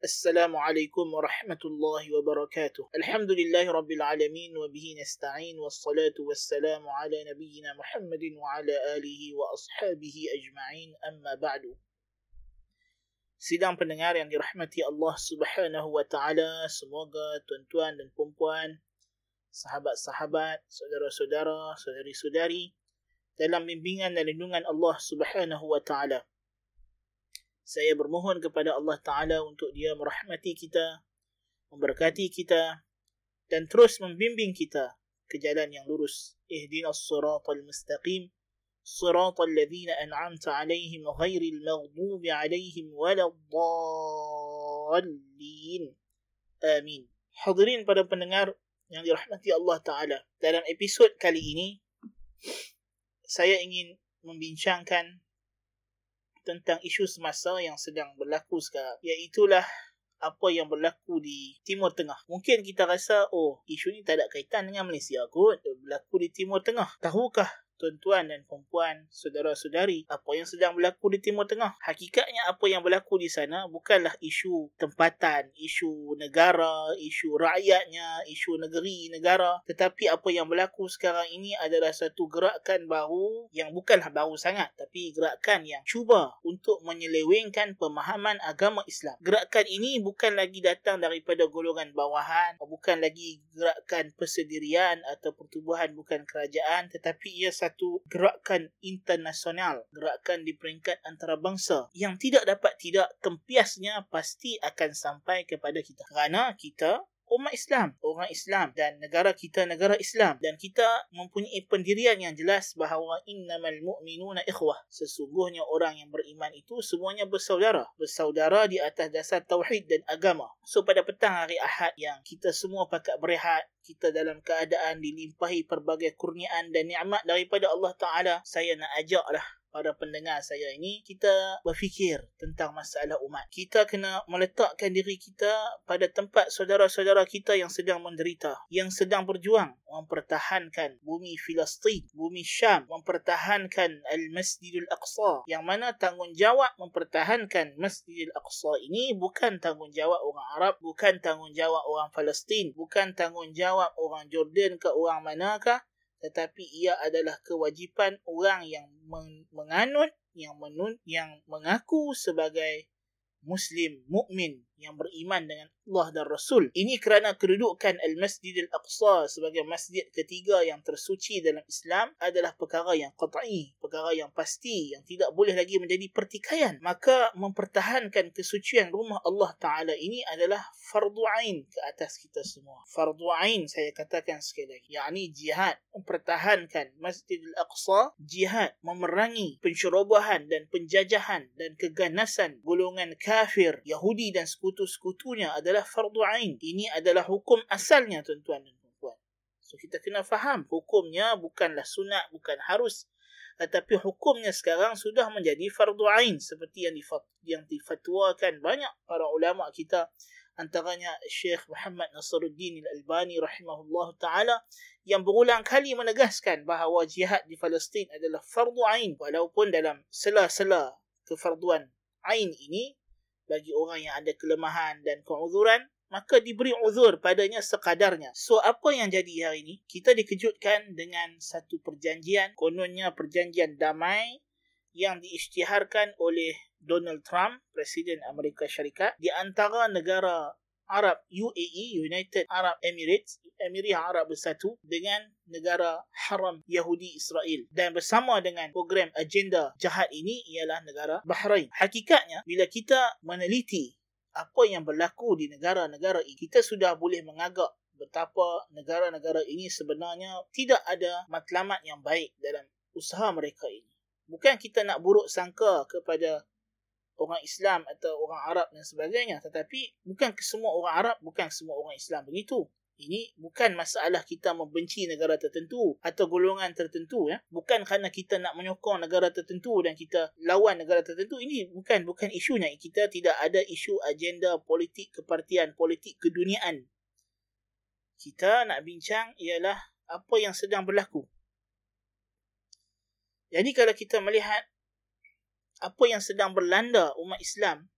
السلام عليكم ورحمة الله وبركاته الحمد لله رب العالمين وبه نستعين والصلاة والسلام على نبينا محمد وعلى آله وأصحابه أجمعين أما بعد Sidang pendengar yang dirahmati Allah Subhanahu wa taala, semoga tuan-tuan dan puan-puan, sahabat-sahabat, saudara-saudara, saudari-saudari dalam bimbingan dan lindungan Allah Subhanahu wa taala. Saya bermohon kepada Allah Ta'ala untuk dia merahmati kita, memberkati kita dan terus membimbing kita ke jalan yang lurus. Ihdina suratul mustaqim, suratul ladhina an'amta alaihim ghairil maghdubi alaihim waladhalin. Amin. Hadirin para pendengar yang dirahmati Allah Ta'ala. Dalam episod kali ini, saya ingin membincangkan tentang isu semasa yang sedang berlaku sekarang Iaitulah apa yang berlaku di Timur Tengah. Mungkin kita rasa, oh, isu ni tak ada kaitan dengan Malaysia kot. Berlaku di Timur Tengah. Tahukah tuan-tuan dan puan-puan, saudara-saudari, apa yang sedang berlaku di Timur Tengah. Hakikatnya apa yang berlaku di sana bukanlah isu tempatan, isu negara, isu rakyatnya, isu negeri, negara. Tetapi apa yang berlaku sekarang ini adalah satu gerakan baru yang bukanlah baru sangat, tapi gerakan yang cuba untuk menyelewengkan pemahaman agama Islam. Gerakan ini bukan lagi datang daripada golongan bawahan, bukan lagi gerakan persendirian atau pertubuhan bukan kerajaan, tetapi ia satu satu gerakan internasional, gerakan di peringkat antarabangsa yang tidak dapat tidak tempiasnya pasti akan sampai kepada kita. Kerana kita umat Islam, orang Islam dan negara kita negara Islam dan kita mempunyai pendirian yang jelas bahawa innamal mu'minuna ikhwah. Sesungguhnya orang yang beriman itu semuanya bersaudara, bersaudara di atas dasar tauhid dan agama. So pada petang hari Ahad yang kita semua pakat berehat, kita dalam keadaan dilimpahi pelbagai kurniaan dan nikmat daripada Allah Taala, saya nak ajaklah para pendengar saya ini kita berfikir tentang masalah umat. Kita kena meletakkan diri kita pada tempat saudara-saudara kita yang sedang menderita, yang sedang berjuang mempertahankan bumi Filistin, bumi Syam, mempertahankan Al-Masjidil Aqsa yang mana tanggungjawab mempertahankan Masjidil Aqsa ini bukan tanggungjawab orang Arab, bukan tanggungjawab orang Palestin, bukan tanggungjawab orang Jordan ke orang manakah tetapi ia adalah kewajipan orang yang menganut yang menun yang mengaku sebagai muslim mukmin yang beriman dengan Allah dan Rasul. Ini kerana kedudukan Al-Masjid Al-Aqsa sebagai masjid ketiga yang tersuci dalam Islam adalah perkara yang qat'i, perkara yang pasti yang tidak boleh lagi menjadi pertikaian. Maka mempertahankan kesucian rumah Allah Taala ini adalah fardu ain ke atas kita semua. Fardu ain saya katakan sekali lagi, yakni jihad mempertahankan Masjid Al-Aqsa, jihad memerangi pencerobohan dan penjajahan dan keganasan golongan kafir Yahudi dan sekutu sekutu-sekutunya adalah fardu ain. Ini adalah hukum asalnya tuan-tuan dan puan-puan. So kita kena faham hukumnya bukanlah sunat, bukan harus tetapi hukumnya sekarang sudah menjadi fardu ain seperti yang difat yang difatwakan banyak para ulama kita antaranya Syekh Muhammad Nasruddin Al-Albani rahimahullah taala yang berulang kali menegaskan bahawa jihad di Palestin adalah fardu ain walaupun dalam sela-sela kefarduan ain ini bagi orang yang ada kelemahan dan keuzuran maka diberi uzur padanya sekadarnya. So apa yang jadi hari ini? Kita dikejutkan dengan satu perjanjian, kononnya perjanjian damai yang diisytiharkan oleh Donald Trump, Presiden Amerika Syarikat di antara negara Arab UAE United Arab Emirates Emirat Arab Bersatu dengan negara haram Yahudi Israel dan bersama dengan program agenda jahat ini ialah negara Bahrain. Hakikatnya bila kita meneliti apa yang berlaku di negara-negara ini kita sudah boleh mengagak betapa negara-negara ini sebenarnya tidak ada matlamat yang baik dalam usaha mereka ini. Bukan kita nak buruk sangka kepada orang Islam atau orang Arab dan sebagainya. Tetapi bukan semua orang Arab bukan semua orang Islam begitu. Ini bukan masalah kita membenci negara tertentu atau golongan tertentu ya. Bukan kerana kita nak menyokong negara tertentu dan kita lawan negara tertentu. Ini bukan bukan isunya. Kita tidak ada isu agenda politik kepartian politik keduniaan. Kita nak bincang ialah apa yang sedang berlaku. Jadi kalau kita melihat apa yang sedang berlanda umat Islam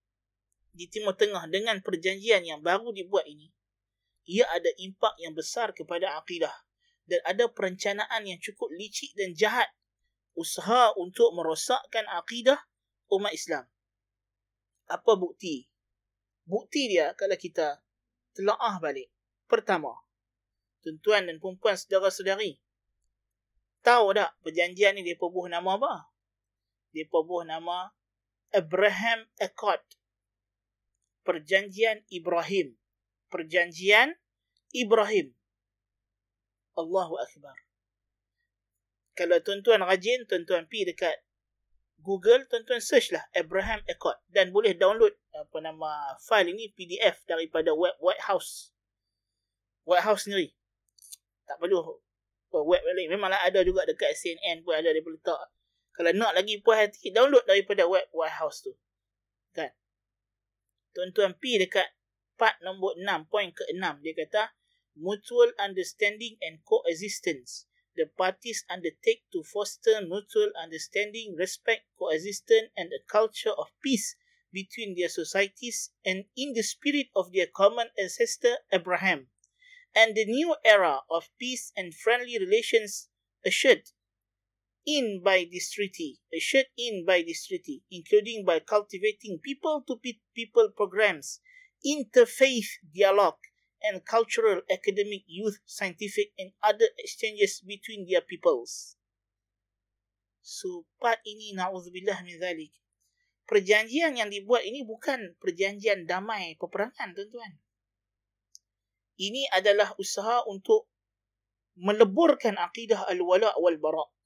di Timur Tengah dengan perjanjian yang baru dibuat ini, ia ada impak yang besar kepada akidah dan ada perencanaan yang cukup licik dan jahat usaha untuk merosakkan akidah umat Islam. Apa bukti? Bukti dia kalau kita telaah balik. Pertama, tuan-tuan dan perempuan saudara-saudari, tahu tak perjanjian ni dia bubuh nama apa? Dia bubuh nama Abraham Accord. Perjanjian Ibrahim. Perjanjian Ibrahim. Allahu Akbar. Kalau tuan-tuan rajin, tuan-tuan pi dekat Google, tuan-tuan search lah Abraham Accord dan boleh download apa nama file ini PDF daripada web White House. White House sendiri. Tak perlu web lain. Memanglah ada juga dekat CNN pun ada dia letak. Kalau nak lagi puas hati, download daripada web White House tu. Kan? Tuan-tuan pi dekat part nombor 6, point ke-6. Dia kata, mutual understanding and coexistence. The parties undertake to foster mutual understanding, respect, coexistence, and a culture of peace between their societies and in the spirit of their common ancestor Abraham. And the new era of peace and friendly relations assured in by this treaty, assured in by this treaty, including by cultivating people to people programs, interfaith dialogue, and cultural, academic, youth, scientific, and other exchanges between their peoples. So, part ini, na'udzubillah min zalik. Perjanjian yang dibuat ini bukan perjanjian damai peperangan, tuan-tuan. Ini adalah usaha untuk meleburkan akidah al-wala' wal-bara'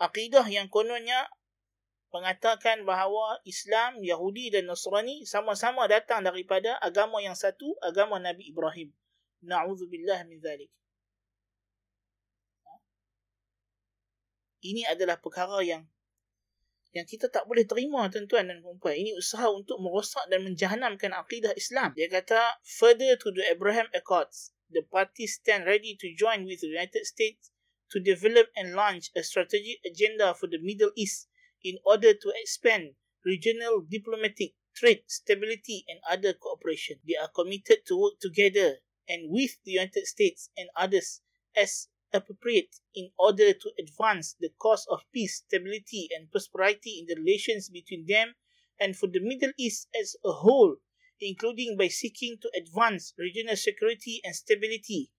akidah yang kononnya mengatakan bahawa Islam, Yahudi dan Nasrani sama-sama datang daripada agama yang satu, agama Nabi Ibrahim. Na'udzubillah min zalik. Ini adalah perkara yang yang kita tak boleh terima tuan-tuan dan puan Ini usaha untuk merosak dan menjahanamkan akidah Islam. Dia kata, further to the Abraham Accords, the parties stand ready to join with the United States to develop and launch a strategic agenda for the Middle East in order to expand regional diplomatic, trade, stability, and other cooperation. They are committed to work together and with the United States and others as appropriate in order to advance the cause of peace, stability, and prosperity in the relations between them and for the Middle East as a whole, including by seeking to advance regional security and stability,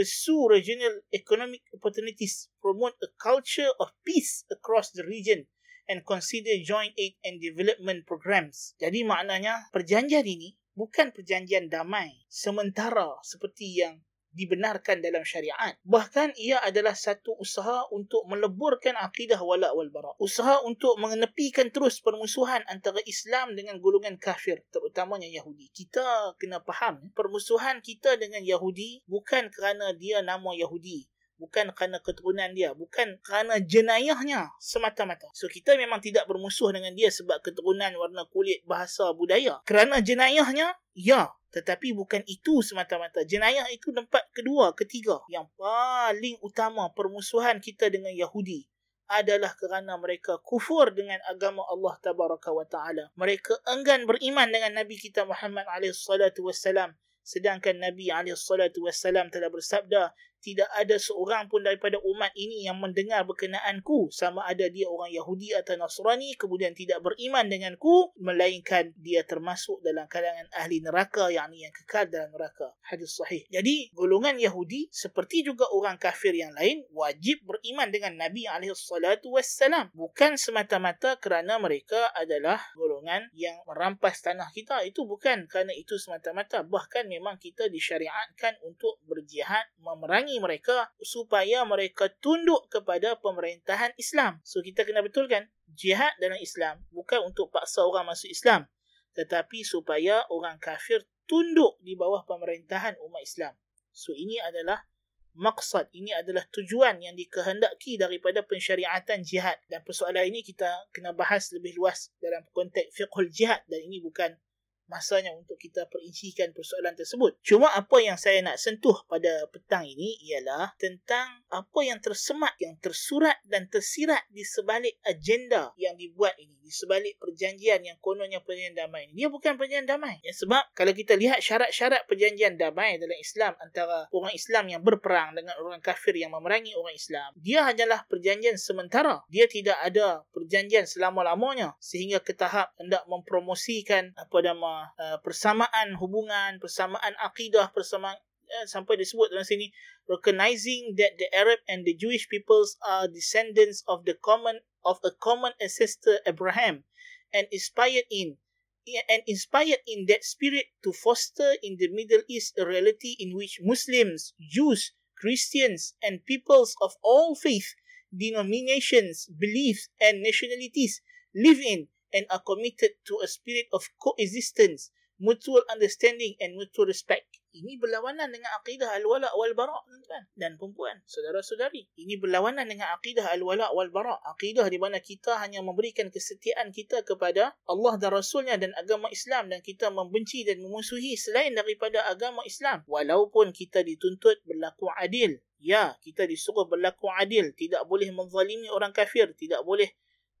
pursue regional economic opportunities, promote a culture of peace across the region, and consider joint aid and development programs. Jadi maknanya perjanjian ini bukan perjanjian damai sementara seperti yang dibenarkan dalam syariat. Bahkan ia adalah satu usaha untuk meleburkan akidah wala' wal bara'. Usaha untuk mengenepikan terus permusuhan antara Islam dengan golongan kafir, terutamanya Yahudi. Kita kena faham, permusuhan kita dengan Yahudi bukan kerana dia nama Yahudi bukan kerana keturunan dia bukan kerana jenayahnya semata-mata so kita memang tidak bermusuh dengan dia sebab keturunan warna kulit bahasa budaya kerana jenayahnya ya tetapi bukan itu semata-mata. Jenayah itu tempat kedua ketiga. Yang paling utama permusuhan kita dengan Yahudi adalah kerana mereka kufur dengan agama Allah tabaraka wa taala. Mereka enggan beriman dengan nabi kita Muhammad alaihi salatu wasallam sedangkan nabi alaihi salatu wasallam telah bersabda tidak ada seorang pun daripada umat ini yang mendengar berkenaanku. Sama ada dia orang Yahudi atau Nasrani kemudian tidak beriman denganku melainkan dia termasuk dalam kalangan ahli neraka yakni yang kekal dalam neraka. Hadis sahih. Jadi golongan Yahudi seperti juga orang kafir yang lain wajib beriman dengan Nabi alaihissalatu wassalam bukan semata-mata kerana mereka adalah golongan yang merampas tanah kita. Itu bukan kerana itu semata-mata. Bahkan memang kita disyariatkan untuk berjihad memerangi memerangi mereka supaya mereka tunduk kepada pemerintahan Islam. So kita kena betulkan jihad dalam Islam bukan untuk paksa orang masuk Islam tetapi supaya orang kafir tunduk di bawah pemerintahan umat Islam. So ini adalah maksud, ini adalah tujuan yang dikehendaki daripada pensyariatan jihad dan persoalan ini kita kena bahas lebih luas dalam konteks fiqhul jihad dan ini bukan masanya untuk kita perincikan persoalan tersebut. Cuma apa yang saya nak sentuh pada petang ini ialah tentang apa yang tersemat, yang tersurat dan tersirat di sebalik agenda yang dibuat ini, di sebalik perjanjian yang kononnya perjanjian damai. Dia bukan perjanjian damai. Ya, sebab kalau kita lihat syarat-syarat perjanjian damai dalam Islam antara orang Islam yang berperang dengan orang kafir yang memerangi orang Islam, dia hanyalah perjanjian sementara. Dia tidak ada perjanjian selama-lamanya sehingga ke tahap hendak mempromosikan apa nama uh, persamaan hubungan, persamaan akidah, persamaan uh, sampai disebut dalam sini recognizing that the Arab and the Jewish peoples are descendants of the common of a common ancestor Abraham and inspired in and inspired in that spirit to foster in the Middle East a reality in which Muslims, Jews, Christians, and peoples of all faith, denominations, beliefs, and nationalities live in and are committed to a spirit of coexistence mutual understanding and mutual respect. Ini berlawanan dengan akidah al-wala wal bara tuan dan perempuan, saudara-saudari. Ini berlawanan dengan akidah al-wala wal bara, akidah di mana kita hanya memberikan kesetiaan kita kepada Allah dan Rasulnya dan agama Islam dan kita membenci dan memusuhi selain daripada agama Islam. Walaupun kita dituntut berlaku adil. Ya, kita disuruh berlaku adil, tidak boleh menzalimi orang kafir, tidak boleh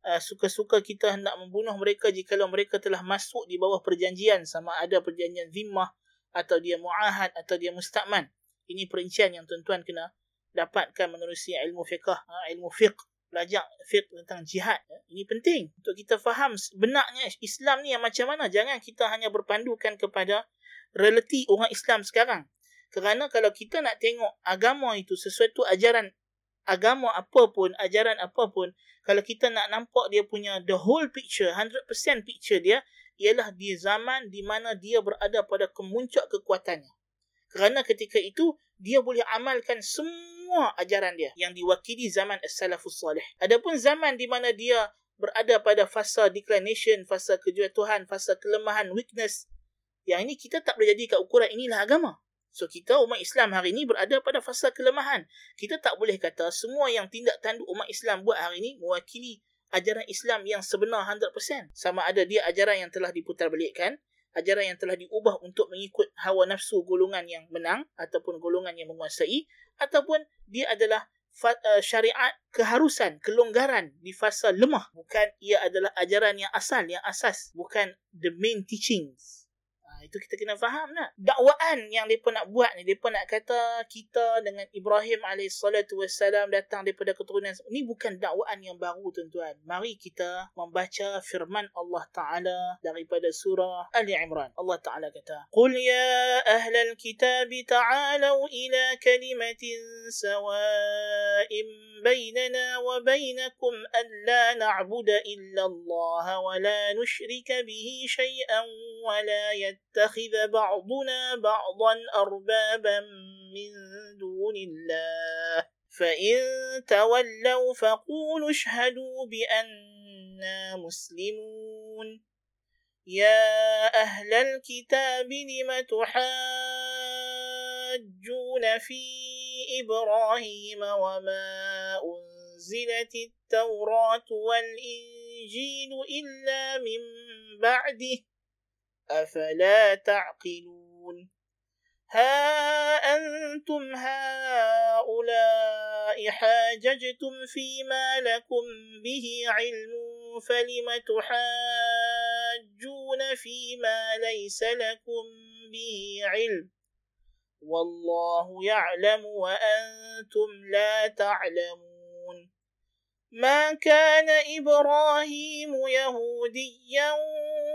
uh, suka-suka kita hendak membunuh mereka jika mereka telah masuk di bawah perjanjian sama ada perjanjian zimmah atau dia muahad atau dia musta'man. Ini perincian yang tuan-tuan kena dapatkan menerusi ilmu fiqh, ha, ilmu fiqh, belajar fiqh tentang jihad. Ya. Ini penting untuk kita faham benarnya Islam ni yang macam mana. Jangan kita hanya berpandukan kepada realiti orang Islam sekarang. Kerana kalau kita nak tengok agama itu sesuatu ajaran agama apa pun, ajaran apa pun, kalau kita nak nampak dia punya the whole picture, 100% picture dia, ialah di zaman di mana dia berada pada kemuncak kekuatannya. Kerana ketika itu, dia boleh amalkan semua ajaran dia yang diwakili zaman As-Salafus Salih. Adapun zaman di mana dia berada pada fasa declination, fasa kejatuhan, fasa kelemahan, weakness, yang ini kita tak boleh jadikan ukuran inilah agama. So kita umat Islam hari ini berada pada fasa kelemahan. Kita tak boleh kata semua yang tindak tanduk umat Islam buat hari ini mewakili ajaran Islam yang sebenar 100%. Sama ada dia ajaran yang telah diputar balikkan, ajaran yang telah diubah untuk mengikut hawa nafsu golongan yang menang ataupun golongan yang menguasai ataupun dia adalah uh, syariat keharusan, kelonggaran di fasa lemah. Bukan ia adalah ajaran yang asal, yang asas. Bukan the main teachings Ah, itu kita kena faham lah. Dakwaan yang mereka nak buat ni, mereka nak kata kita dengan Ibrahim AS datang daripada keturunan. Ini bukan dakwaan yang baru tuan-tuan. Mari kita membaca firman Allah Ta'ala daripada surah Ali Imran. Allah Ta'ala kata, Qul ya ahlal kitab ta'alaw ila kalimatin sawa'im bainana wa bainakum an la na'buda illa Allah wa la nushrika bihi shay'an wa la yad يتخذ بعضنا بعضا أربابا من دون الله. فإن تولوا فقولوا اشهدوا بأننا مسلمون. يا أهل الكتاب لم تحاجون في إبراهيم وما أنزلت التوراة والإنجيل إلا من بعده؟ أفلا تعقلون؟ ها أنتم هؤلاء حاججتم فيما لكم به علم فلم تحاجون فيما ليس لكم به علم؟ والله يعلم وأنتم لا تعلمون. ما كان إبراهيم يهوديا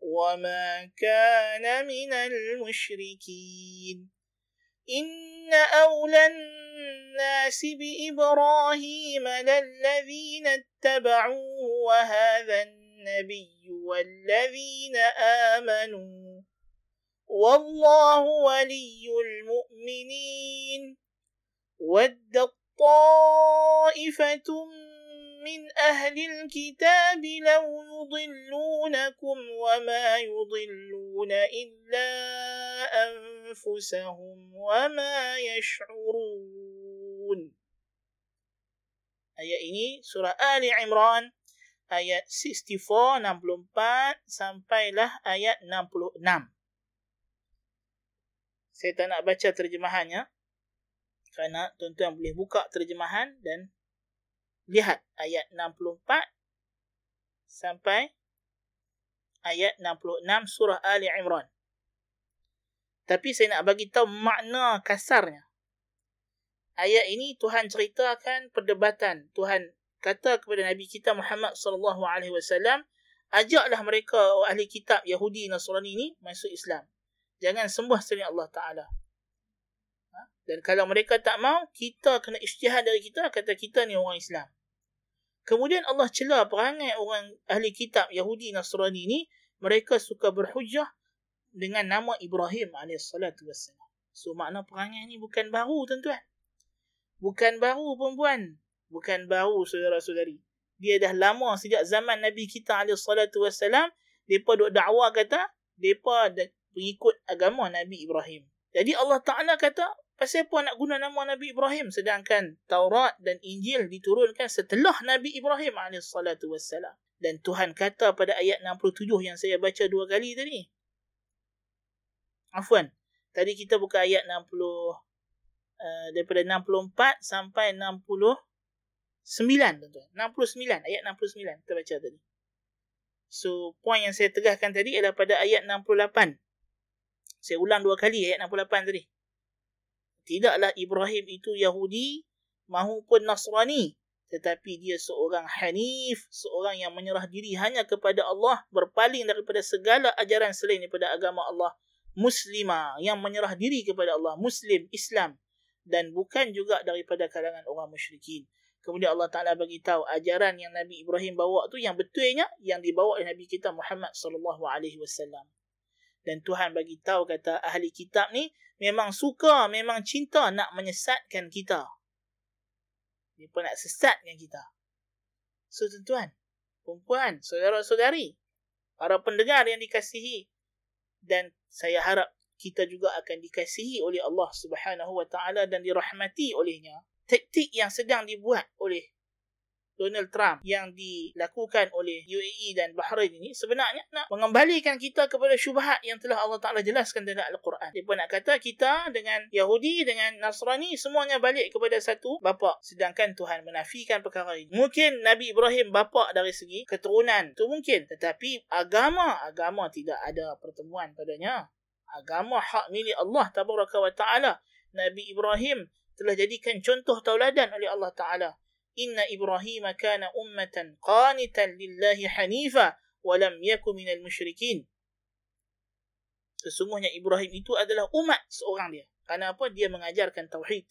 وما كان من المشركين إن أولى الناس بإبراهيم للذين اتبعوه وهذا النبي والذين آمنوا والله ولي المؤمنين ودت طائفة من أهل الكتاب لو يضلونكم وما يضلون إلا أنفسهم وما يشعرون Ayat ini surah Ali Imran ayat 64, 64 sampailah ayat 66. Saya tak nak baca terjemahannya kerana tuan-tuan boleh buka terjemahan dan lihat ayat 64 sampai ayat 66 surah Ali Imran. Tapi saya nak bagi tahu makna kasarnya. Ayat ini Tuhan ceritakan perdebatan. Tuhan kata kepada Nabi kita Muhammad sallallahu alaihi wasallam, ajaklah mereka ahli kitab Yahudi Nasrani ini masuk Islam. Jangan sembah selain Allah Taala. Dan kalau mereka tak mau, kita kena isytihad dari kita, kata kita ni orang Islam. Kemudian Allah celah perangai orang ahli kitab Yahudi Nasrani ni, mereka suka berhujah dengan nama Ibrahim AS. So makna perangai ni bukan baru tuan-tuan. Bukan baru perempuan. Bukan baru saudara-saudari. Dia dah lama sejak zaman Nabi kita AS. Mereka duk dakwa kata, mereka pengikut agama Nabi Ibrahim. Jadi Allah Ta'ala kata, Pasal apa nak guna nama Nabi Ibrahim sedangkan Taurat dan Injil diturunkan setelah Nabi Ibrahim AS. Dan Tuhan kata pada ayat 67 yang saya baca dua kali tadi. Afwan. Tadi kita buka ayat 60 uh, daripada 64 sampai 69 tuan-tuan. 69 ayat 69 kita baca tadi. So point yang saya tegahkan tadi adalah pada ayat 68. Saya ulang dua kali ayat 68 tadi tidaklah Ibrahim itu Yahudi mahupun Nasrani. Tetapi dia seorang hanif seorang yang menyerah diri hanya kepada Allah berpaling daripada segala ajaran selain daripada agama Allah. Muslimah yang menyerah diri kepada Allah muslim Islam. Dan bukan juga daripada kalangan orang musyrikin. Kemudian Allah Taala bagi tahu ajaran yang Nabi Ibrahim bawa tu yang betulnya yang dibawa oleh Nabi kita Muhammad sallallahu alaihi wasallam dan Tuhan bagi tahu kata ahli kitab ni memang suka, memang cinta nak menyesatkan kita. Dia pun nak sesatkan kita. So tuan-tuan, perempuan, saudara-saudari, para pendengar yang dikasihi dan saya harap kita juga akan dikasihi oleh Allah Subhanahu Wa Taala dan dirahmati olehnya. Taktik yang sedang dibuat oleh Donald Trump yang dilakukan oleh UAE dan Bahrain ini sebenarnya nak mengembalikan kita kepada syubhat yang telah Allah Ta'ala jelaskan dalam Al-Quran. Dia pun nak kata kita dengan Yahudi, dengan Nasrani semuanya balik kepada satu bapa. Sedangkan Tuhan menafikan perkara ini. Mungkin Nabi Ibrahim bapa dari segi keturunan. Itu mungkin. Tetapi agama, agama tidak ada pertemuan padanya. Agama hak milik Allah Tabaraka wa Ta'ala. Nabi Ibrahim telah jadikan contoh tauladan oleh Allah Ta'ala. Inna Ibrahim kana ummatan qanitan lillahi hanifa wa lam yakun minal musyrikin. Sesungguhnya Ibrahim itu adalah umat seorang dia. Karena apa? Dia mengajarkan tauhid.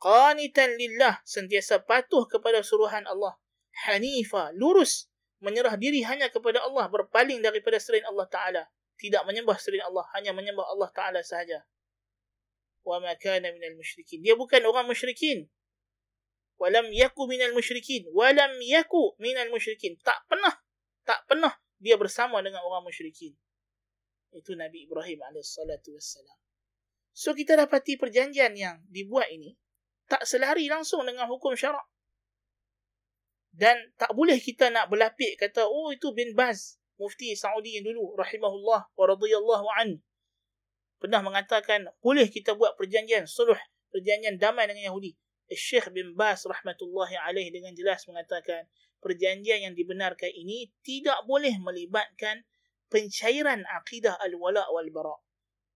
Qanitan lillah, sentiasa patuh kepada suruhan Allah. Hanifa, lurus, menyerah diri hanya kepada Allah, berpaling daripada selain Allah Ta'ala. Tidak menyembah selain Allah, hanya menyembah Allah Ta'ala sahaja. Wa ma kana minal musyrikin. Dia bukan orang musyrikin walam yaku minal musyrikin. Walam yaku minal musyrikin. Tak pernah. Tak pernah dia bersama dengan orang musyrikin. Itu Nabi Ibrahim alaihissalatu wassalam. So kita dapati perjanjian yang dibuat ini tak selari langsung dengan hukum syarak. Dan tak boleh kita nak berlapik kata oh itu bin Baz mufti Saudi yang dulu rahimahullah wa radhiyallahu an. Pernah mengatakan boleh kita buat perjanjian suluh perjanjian damai dengan Yahudi Syekh bin Bas rahmatullahi alaih dengan jelas mengatakan perjanjian yang dibenarkan ini tidak boleh melibatkan pencairan akidah al-wala wal bara.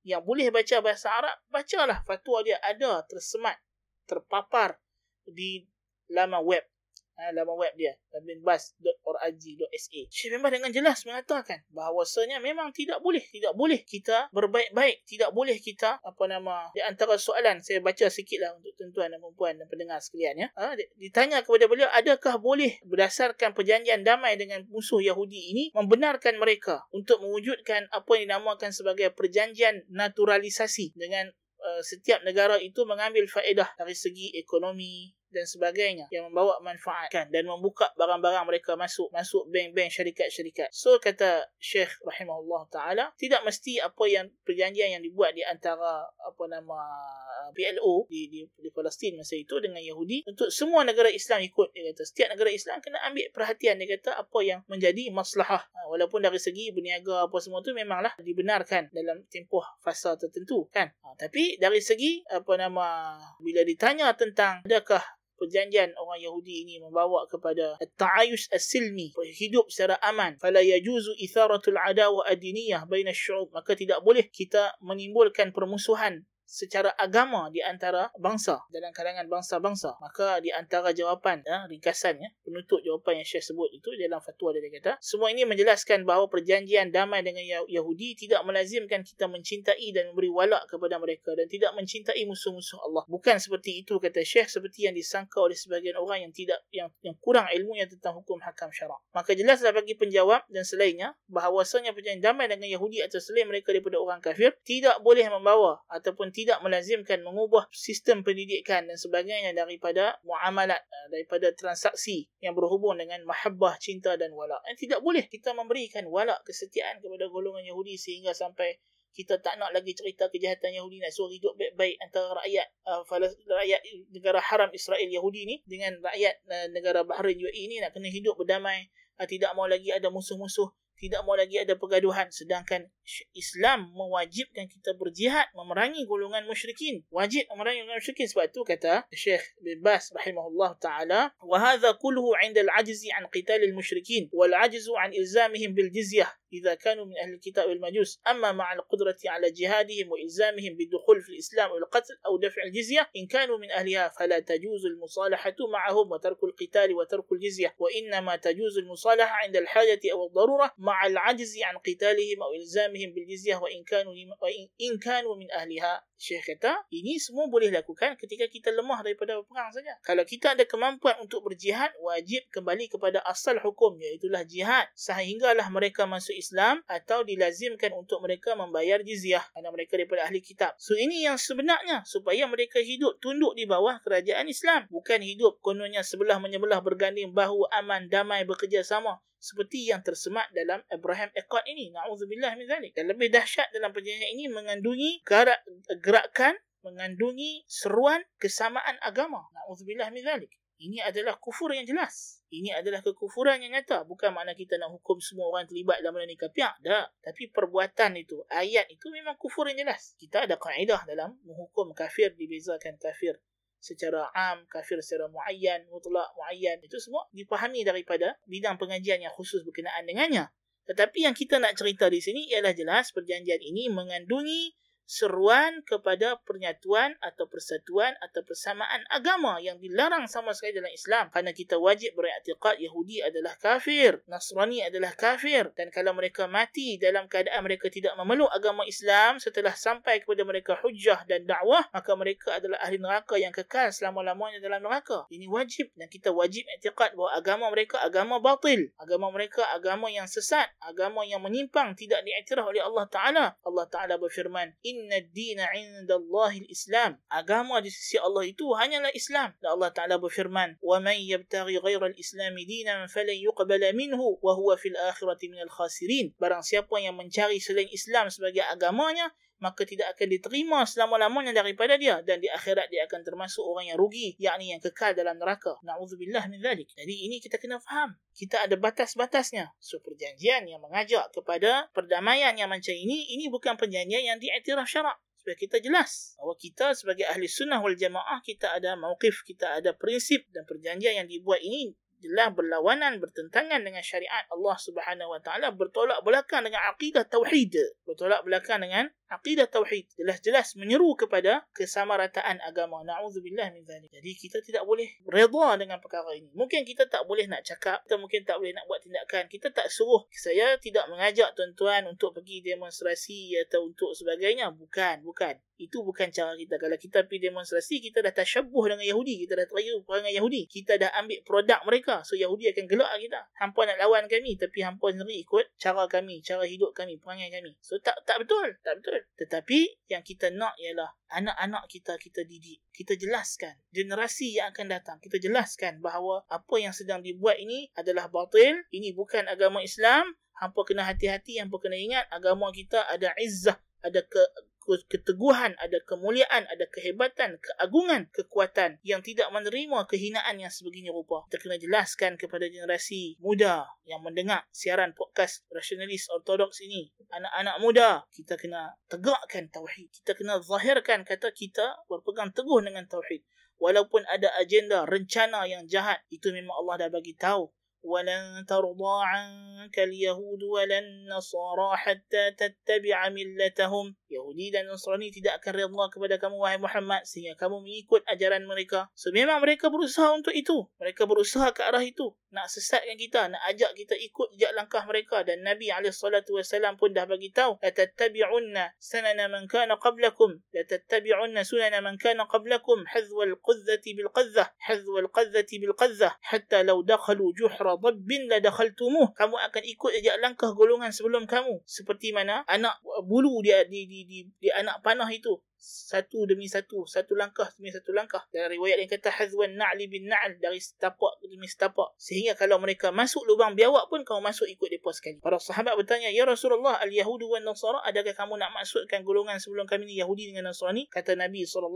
Yang boleh baca bahasa Arab, bacalah fatwa dia ada tersemat, terpapar di laman web ha, laman web dia. binbas.org.sa Syekh Bas dengan jelas mengatakan bahawasanya memang tidak boleh tidak boleh kita berbaik-baik. Tidak boleh kita apa nama di antara soalan saya baca sikitlah untuk tuan-tuan dan puan dan pendengar sekalian ya. Ha, ditanya kepada beliau adakah boleh berdasarkan perjanjian damai dengan musuh Yahudi ini membenarkan mereka untuk mewujudkan apa yang dinamakan sebagai perjanjian naturalisasi dengan uh, setiap negara itu mengambil faedah dari segi ekonomi dan sebagainya yang membawa manfaat kan dan membuka barang-barang mereka masuk masuk bank-bank syarikat-syarikat. So kata Syekh rahimahullah taala tidak mesti apa yang perjanjian yang dibuat di antara apa nama PLO di di, di Palestin masa itu dengan Yahudi untuk semua negara Islam ikut dia kata. Setiap negara Islam kena ambil perhatian dia kata apa yang menjadi maslahah. Ha, walaupun dari segi berniaga apa semua tu memanglah dibenarkan dalam tempoh fasa tertentu kan. Ha, tapi dari segi apa nama bila ditanya tentang adakah perjanjian orang Yahudi ini membawa kepada ta'ayush as-silmi hidup secara aman. Fala yajuzu itharatul adawa adiniyah baina syu'ub. Maka tidak boleh kita menimbulkan permusuhan secara agama di antara bangsa dalam kalangan bangsa-bangsa. Maka di antara jawapan ya, ringkasan ya, penutup jawapan yang Syekh sebut itu dalam fatwa dia kata semua ini menjelaskan bahawa perjanjian damai dengan Yahudi tidak melazimkan kita mencintai dan memberi walak kepada mereka dan tidak mencintai musuh-musuh Allah. Bukan seperti itu kata Syekh seperti yang disangka oleh sebagian orang yang tidak yang, yang kurang ilmunya tentang hukum hakam syarak. Maka jelaslah bagi penjawab dan selainnya bahawasanya perjanjian damai dengan Yahudi atau selain mereka daripada orang kafir tidak boleh membawa ataupun tidak melazimkan mengubah sistem pendidikan dan sebagainya daripada muamalat eh, daripada transaksi yang berhubung dengan mahabbah cinta dan wala. Dan tidak boleh kita memberikan wala kesetiaan kepada golongan Yahudi sehingga sampai kita tak nak lagi cerita kejahatan Yahudi nak suruh hidup baik-baik antara rakyat uh, rakyat negara haram Israel Yahudi ni dengan rakyat uh, negara Bahrain UAE ni nak kena hidup berdamai. Uh, tidak mau lagi ada musuh-musuh tidak mau lagi ada pergaduhan sedangkan Islam mewajibkan kita berjihad memerangi golongan musyrikin wajib memerangi golongan musyrikin sebab itu kata Syekh bin Bas rahimahullah taala wa hadha kulluhu 'inda al-'ajzi 'an qital al-musyrikin wal 'ajzu 'an ilzamihim bil jizyah إذا كانوا من أهل الكتاب والمجوس أما مع القدرة على جهادهم وإلزامهم بالدخول في الإسلام والقتل أو دفع الجزية إن كانوا من أهلها فلا تجوز المصالحة معهم وترك القتال وترك الجزية وإنما تجوز المصالحة عند الحاجة أو الضرورة مع العجز عن قتالهم أو إلزامهم بالجزية وإن كانوا وإن كانوا من أهلها Syekh kata, ini semua boleh lakukan ketika kita lemah daripada perang saja. Kalau kita ada kemampuan untuk berjihad, wajib kembali kepada asal hukum, iaitulah jihad. Sehinggalah mereka masuk Islam atau dilazimkan untuk mereka membayar jizyah kerana mereka daripada ahli kitab. So, ini yang sebenarnya supaya mereka hidup tunduk di bawah kerajaan Islam. Bukan hidup kononnya sebelah menyebelah berganding bahu aman, damai, bekerjasama seperti yang tersemat dalam Abraham Accord ini. Na'udzubillah min zalik. Dan lebih dahsyat dalam perjanjian ini mengandungi gerak, gerakan, mengandungi seruan kesamaan agama. Na'udzubillah min zalik. Ini adalah kufur yang jelas. Ini adalah kekufuran yang nyata. Bukan makna kita nak hukum semua orang terlibat dalam benda ni kapiak. Tak. Tapi perbuatan itu, ayat itu memang kufur yang jelas. Kita ada kaedah dalam menghukum kafir dibezakan kafir secara am, kafir secara muayyan, mutlak muayyan. Itu semua dipahami daripada bidang pengajian yang khusus berkenaan dengannya. Tetapi yang kita nak cerita di sini ialah jelas perjanjian ini mengandungi seruan kepada pernyatuan atau persatuan atau persamaan agama yang dilarang sama sekali dalam Islam. Kerana kita wajib beriktikad Yahudi adalah kafir Nasrani adalah kafir. Dan kalau mereka mati dalam keadaan mereka tidak memeluk agama Islam setelah sampai kepada mereka hujah dan dakwah maka mereka adalah ahli neraka yang kekal selama-lamanya dalam neraka. Ini wajib dan kita wajib iktikad bahawa agama mereka agama batil. Agama mereka agama yang sesat agama yang menyimpang tidak diiktiraf oleh Allah Ta'ala. Allah Ta'ala berfirman inna ad-dina 'inda al-Islam. Agama di sisi Allah itu hanyalah Islam. Dan Allah Taala berfirman, "Wa man yabtaghi ghayra al-Islam dinan falan yuqbala minhu wa huwa fil akhirati minal khasirin." Barang siapa yang mencari selain Islam sebagai agamanya, maka tidak akan diterima selama-lamanya daripada dia. Dan di akhirat dia akan termasuk orang yang rugi yakni yang kekal dalam neraka. Naudzubillah min zalik jadi ini kita kena faham. Kita ada batas-batasnya. So perjanjian yang mengajak kepada perdamaian yang macam ini ini bukan perjanjian yang diiktiraf syarak. Supaya kita jelas bahawa kita sebagai ahli sunnah wal jamaah kita ada mauqif kita ada prinsip dan perjanjian yang dibuat ini jelas berlawanan bertentangan dengan syariat Allah Subhanahu wa taala bertolak belakang dengan akidah tauhid bertolak belakang dengan akidah tauhid jelas-jelas menyeru kepada kesamarataan agama. Naudzubillah min zalik. Jadi kita tidak boleh redha dengan perkara ini. Mungkin kita tak boleh nak cakap kita mungkin tak boleh nak buat tindakan. Kita tak suruh. Saya tidak mengajak tuan-tuan untuk pergi demonstrasi atau untuk sebagainya. Bukan bukan. Itu bukan cara kita. Kalau kita pergi demonstrasi kita dah tasyabuh dengan Yahudi. Kita dah teriu perangai Yahudi. Kita dah ambil produk mereka. So Yahudi akan gelak kita. Hampa nak lawan kami tapi hampa sendiri ikut cara kami cara hidup kami perangai kami. So tak tak betul. Tak betul Tetapi yang kita nak ialah anak-anak kita kita didik. Kita jelaskan generasi yang akan datang. Kita jelaskan bahawa apa yang sedang dibuat ini adalah batil. Ini bukan agama Islam. Hampa kena hati-hati, hampa kena ingat agama kita ada izzah, ada ke keteguhan, ada kemuliaan, ada kehebatan, keagungan, kekuatan yang tidak menerima kehinaan yang sebegini rupa. Kita kena jelaskan kepada generasi muda yang mendengar siaran podcast rasionalis ortodoks ini. Anak-anak muda, kita kena tegakkan tauhid. Kita kena zahirkan kata kita berpegang teguh dengan tauhid. Walaupun ada agenda, rencana yang jahat, itu memang Allah dah bagi tahu ولن ترضى عنك اليهود ولا النصارى حتى تتبع ملتهم Yahudi dan Nasrani tidak akan redha kepada kamu wahai Muhammad sehingga kamu mengikut ajaran mereka. So memang mereka berusaha untuk itu. Mereka berusaha ke arah itu. Nak sesatkan kita, nak ajak kita ikut jejak langkah mereka. Dan Nabi SAW pun dah bagi tahu la tattabi'unna sanana man kana qablakum. La tattabi'unna sunana man kana qablakum. Hadwa al-qazzati bil-qazzah hadwa al-qazzati bil-qazzah hatta law dakhalu juhra dabbin la dakhaltumuh kamu akan ikut jejak langkah golongan sebelum kamu. Seperti mana anak bulu dia di di di, di anak panah itu satu demi satu, satu langkah demi satu langkah. Dan riwayat yang kata hazwan na'li bin na'al dari setapak demi setapak. Sehingga kalau mereka masuk lubang biawak pun kamu masuk ikut mereka sekali. Para sahabat bertanya, Ya Rasulullah, al-Yahudu wa Nasara, adakah kamu nak masukkan golongan sebelum kami ni Yahudi dengan Nasrani? Kata Nabi SAW,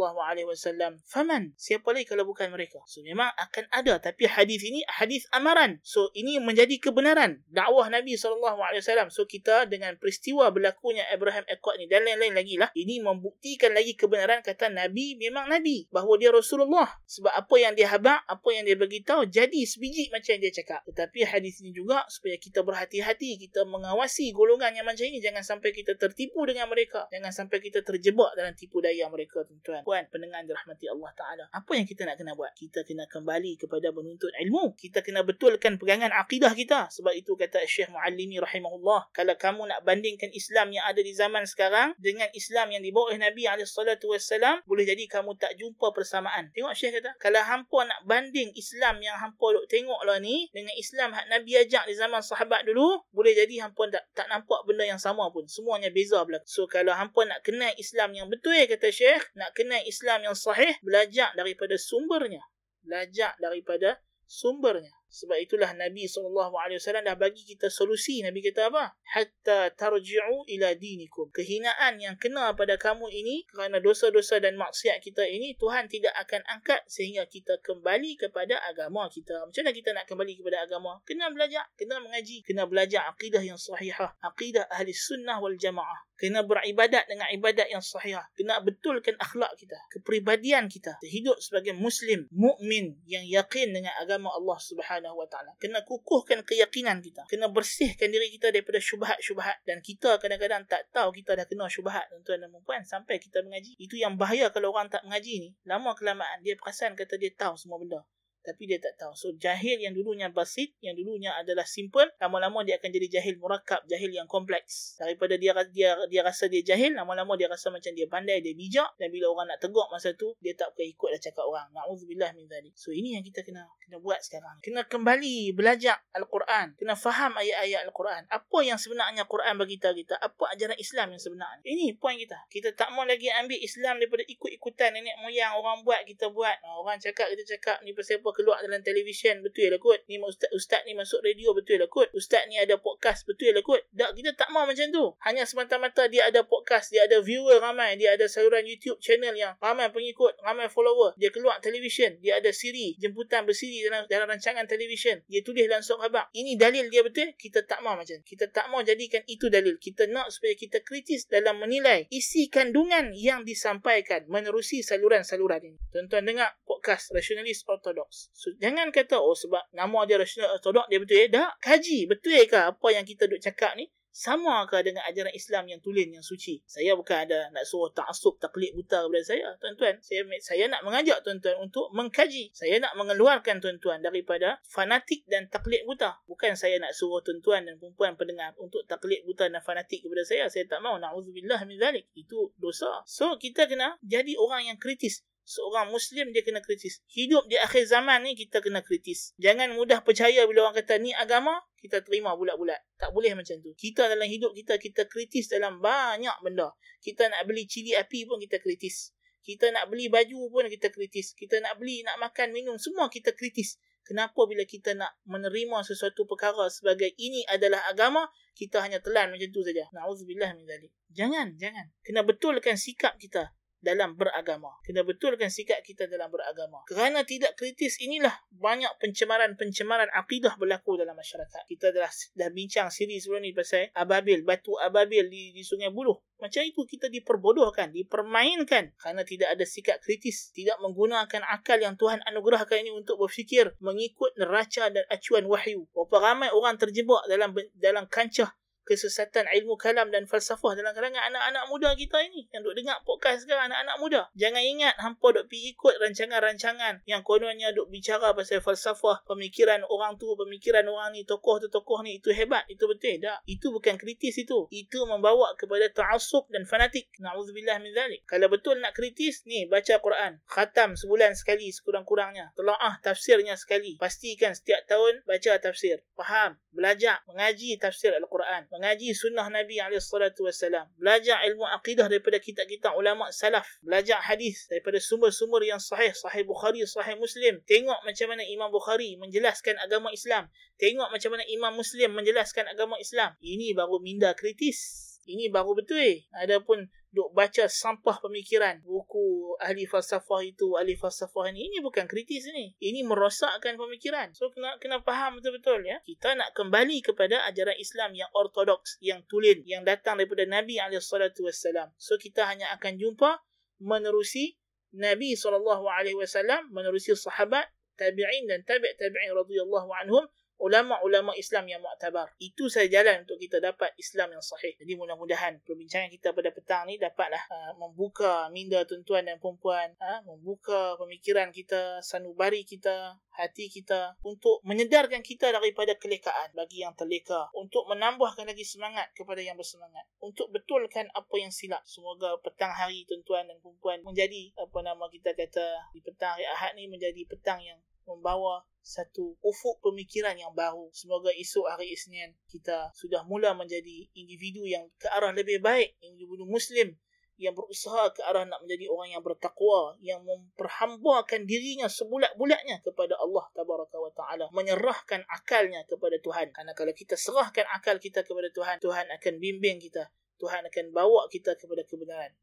Faman, siapa lagi kalau bukan mereka? So memang akan ada, tapi hadis ini hadis amaran. So ini menjadi kebenaran dakwah Nabi SAW. So kita dengan peristiwa berlakunya Abraham Aqad ni dan lain-lain lagi lah, ini membuktikan lagi kebenaran kata Nabi memang Nabi. Bahawa dia Rasulullah. Sebab apa yang dia habak, apa yang dia beritahu jadi sebiji macam yang dia cakap. Tetapi hadis ini juga supaya kita berhati-hati, kita mengawasi golongan yang macam ini. Jangan sampai kita tertipu dengan mereka. Jangan sampai kita terjebak dalam tipu daya mereka, tuan-tuan. Puan, pendengar dirahmati Allah Ta'ala. Apa yang kita nak kena buat? Kita kena kembali kepada menuntut ilmu. Kita kena betulkan pegangan akidah kita. Sebab itu kata Syekh Muallimi rahimahullah. Kalau kamu nak bandingkan Islam yang ada di zaman sekarang dengan Islam yang dibawa oleh Nabi salatu wassalam boleh jadi kamu tak jumpa persamaan. Tengok Syekh kata, kalau hampa nak banding Islam yang hampa duk tengoklah ni dengan Islam hak Nabi ajak di zaman sahabat dulu, boleh jadi hampa tak, tak nampak benda yang sama pun. Semuanya beza belaka. So kalau hampa nak kenal Islam yang betul kata Syekh, nak kenal Islam yang sahih, belajar daripada sumbernya. Belajar daripada sumbernya. Sebab itulah Nabi SAW dah bagi kita solusi. Nabi kata apa? Hatta tarji'u ila dinikum. Kehinaan yang kena pada kamu ini kerana dosa-dosa dan maksiat kita ini Tuhan tidak akan angkat sehingga kita kembali kepada agama kita. Macam mana kita nak kembali kepada agama? Kena belajar, kena mengaji, kena belajar akidah yang sahihah, akidah ahli sunnah wal jamaah. Kena beribadat dengan ibadat yang sahihah. Kena betulkan akhlak kita, kepribadian kita. Hidup sebagai muslim, mukmin yang yakin dengan agama Allah Subhanahu Subhanahu Wa Taala. Kena kukuhkan keyakinan kita. Kena bersihkan diri kita daripada syubhat-syubhat dan kita kadang-kadang tak tahu kita dah kena syubhat tuan dan puan sampai kita mengaji. Itu yang bahaya kalau orang tak mengaji ni. Lama kelamaan dia perasan kata dia tahu semua benda tapi dia tak tahu. So jahil yang dulunya basit, yang dulunya adalah simple, lama-lama dia akan jadi jahil murakab, jahil yang kompleks. Daripada dia dia dia rasa dia jahil, lama-lama dia rasa macam dia pandai, dia bijak dan bila orang nak tegur masa tu, dia tak akan ikut dah cakap orang. Nauzubillah min zalik. So ini yang kita kena kena buat sekarang. Kena kembali belajar Al-Quran, kena faham ayat-ayat Al-Quran. Apa yang sebenarnya Quran bagi kita kita? Apa ajaran Islam yang sebenarnya? Ini poin kita. Kita tak mau lagi ambil Islam daripada ikut-ikutan nenek moyang orang buat kita buat. Orang cakap kita cakap ni pasal apa keluar dalam televisyen betul lah kot. Ni ustaz ustaz ni masuk radio betul lah kot. Ustaz ni ada podcast betul lah kot. Tak kita tak mau macam tu. Hanya semata-mata dia ada podcast dia ada viewer ramai dia ada saluran YouTube channel yang ramai pengikut ramai follower. Dia keluar televisyen dia ada siri jemputan bersiri dalam, dalam rancangan televisyen. Dia tulis surat khabar. Ini dalil dia betul? Kita tak mau macam kita tak mau jadikan itu dalil. Kita nak supaya kita kritis dalam menilai isi kandungan yang disampaikan menerusi saluran-saluran ini. Tuan-tuan dengar podcast rasionalis ortodoks So, jangan kata, oh sebab nama dia rasional ortodok, dia betul ya. Dah kaji, betul ke apa yang kita duk cakap ni? Sama ke dengan ajaran Islam yang tulen, yang suci? Saya bukan ada nak suruh ta'asub, taklid buta kepada saya. Tuan-tuan, saya saya nak mengajak tuan-tuan untuk mengkaji. Saya nak mengeluarkan tuan-tuan daripada fanatik dan taklid buta. Bukan saya nak suruh tuan-tuan dan perempuan pendengar untuk taklid buta dan fanatik kepada saya. Saya tak mahu. Na'udzubillah min zalik. Itu dosa. So, kita kena jadi orang yang kritis seorang Muslim dia kena kritis. Hidup di akhir zaman ni kita kena kritis. Jangan mudah percaya bila orang kata ni agama, kita terima bulat-bulat. Tak boleh macam tu. Kita dalam hidup kita, kita kritis dalam banyak benda. Kita nak beli cili api pun kita kritis. Kita nak beli baju pun kita kritis. Kita nak beli, nak makan, minum, semua kita kritis. Kenapa bila kita nak menerima sesuatu perkara sebagai ini adalah agama, kita hanya telan macam tu saja. Na'udzubillah min zalik. Jangan, jangan. Kena betulkan sikap kita dalam beragama. Kena betulkan sikap kita dalam beragama. Kerana tidak kritis inilah banyak pencemaran-pencemaran akidah berlaku dalam masyarakat. Kita dah dah bincang siri sebelum ni pasal ababil, batu ababil di, di Sungai Buloh. Macam itu kita diperbodohkan, dipermainkan kerana tidak ada sikap kritis, tidak menggunakan akal yang Tuhan anugerahkan ini untuk berfikir mengikut neraca dan acuan wahyu. Berapa ramai orang terjebak dalam dalam kancah kesesatan ilmu kalam dan falsafah dalam kalangan anak-anak muda kita ini. Yang duk dengar podcast sekarang anak-anak muda? Jangan ingat hampa duk pergi ikut rancangan-rancangan yang kononnya duk bicara pasal falsafah pemikiran orang tu pemikiran orang ni tokoh tu tokoh ni. Itu hebat itu betul tak? Itu bukan kritis itu. Itu membawa kepada ta'assub dan fanatik. Na'udzubillah min zalik. Kalau betul nak kritis ni baca Quran. Khatam sebulan sekali sekurang-kurangnya. Telaah tafsirnya sekali. Pastikan setiap tahun baca tafsir. Faham? Belajar mengaji tafsir al-Quran mengaji sunnah Nabi SAW. Belajar ilmu akidah daripada kitab-kitab ulama salaf. Belajar hadis daripada sumber-sumber yang sahih. Sahih Bukhari, sahih Muslim. Tengok macam mana Imam Bukhari menjelaskan agama Islam. Tengok macam mana Imam Muslim menjelaskan agama Islam. Ini baru minda kritis. Ini baru betul. Adapun duk baca sampah pemikiran buku ahli falsafah itu ahli falsafah ini ini bukan kritis ini ini merosakkan pemikiran. So kena kena faham betul-betul ya. Kita nak kembali kepada ajaran Islam yang ortodoks yang tulen yang datang daripada Nabi alaihi so kita hanya akan jumpa menerusi Nabi SAW menerusi sahabat tabi'in dan tabi' tabi'in radhiyallahu anhum ulama-ulama Islam yang muktabar. Itu saja jalan untuk kita dapat Islam yang sahih. Jadi mudah-mudahan perbincangan kita pada petang ni dapatlah uh, membuka minda tuan-tuan dan puan-puan, uh, membuka pemikiran kita, sanubari kita, hati kita untuk menyedarkan kita daripada kelekaan bagi yang terleka, untuk menambahkan lagi semangat kepada yang bersemangat, untuk betulkan apa yang silap. Semoga petang hari tuan-tuan dan puan-puan menjadi apa nama kita kata di petang hari Ahad ni menjadi petang yang membawa satu ufuk pemikiran yang baru. Semoga esok hari Isnin kita sudah mula menjadi individu yang ke arah lebih baik, individu Muslim yang berusaha ke arah nak menjadi orang yang bertakwa, yang memperhambakan dirinya sebulat-bulatnya kepada Allah Tabaraka wa Ta'ala. Menyerahkan akalnya kepada Tuhan. Karena kalau kita serahkan akal kita kepada Tuhan, Tuhan akan bimbing kita. Tuhan akan bawa kita kepada kebenaran.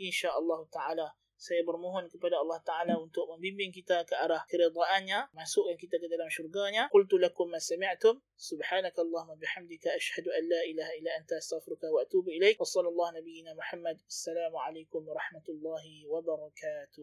InsyaAllah Ta'ala saya bermohon kepada Allah Ta'ala untuk membimbing kita ke arah keridaannya, masukkan kita ke dalam syurganya. Qultu lakum ma sami'tum, subhanaka Allahumma bihamdika ashhadu an la ilaha illa anta astaghfiruka wa atubu ilaik. Wa sallallahu nabiyyina Muhammad. Assalamualaikum warahmatullahi wabarakatuh.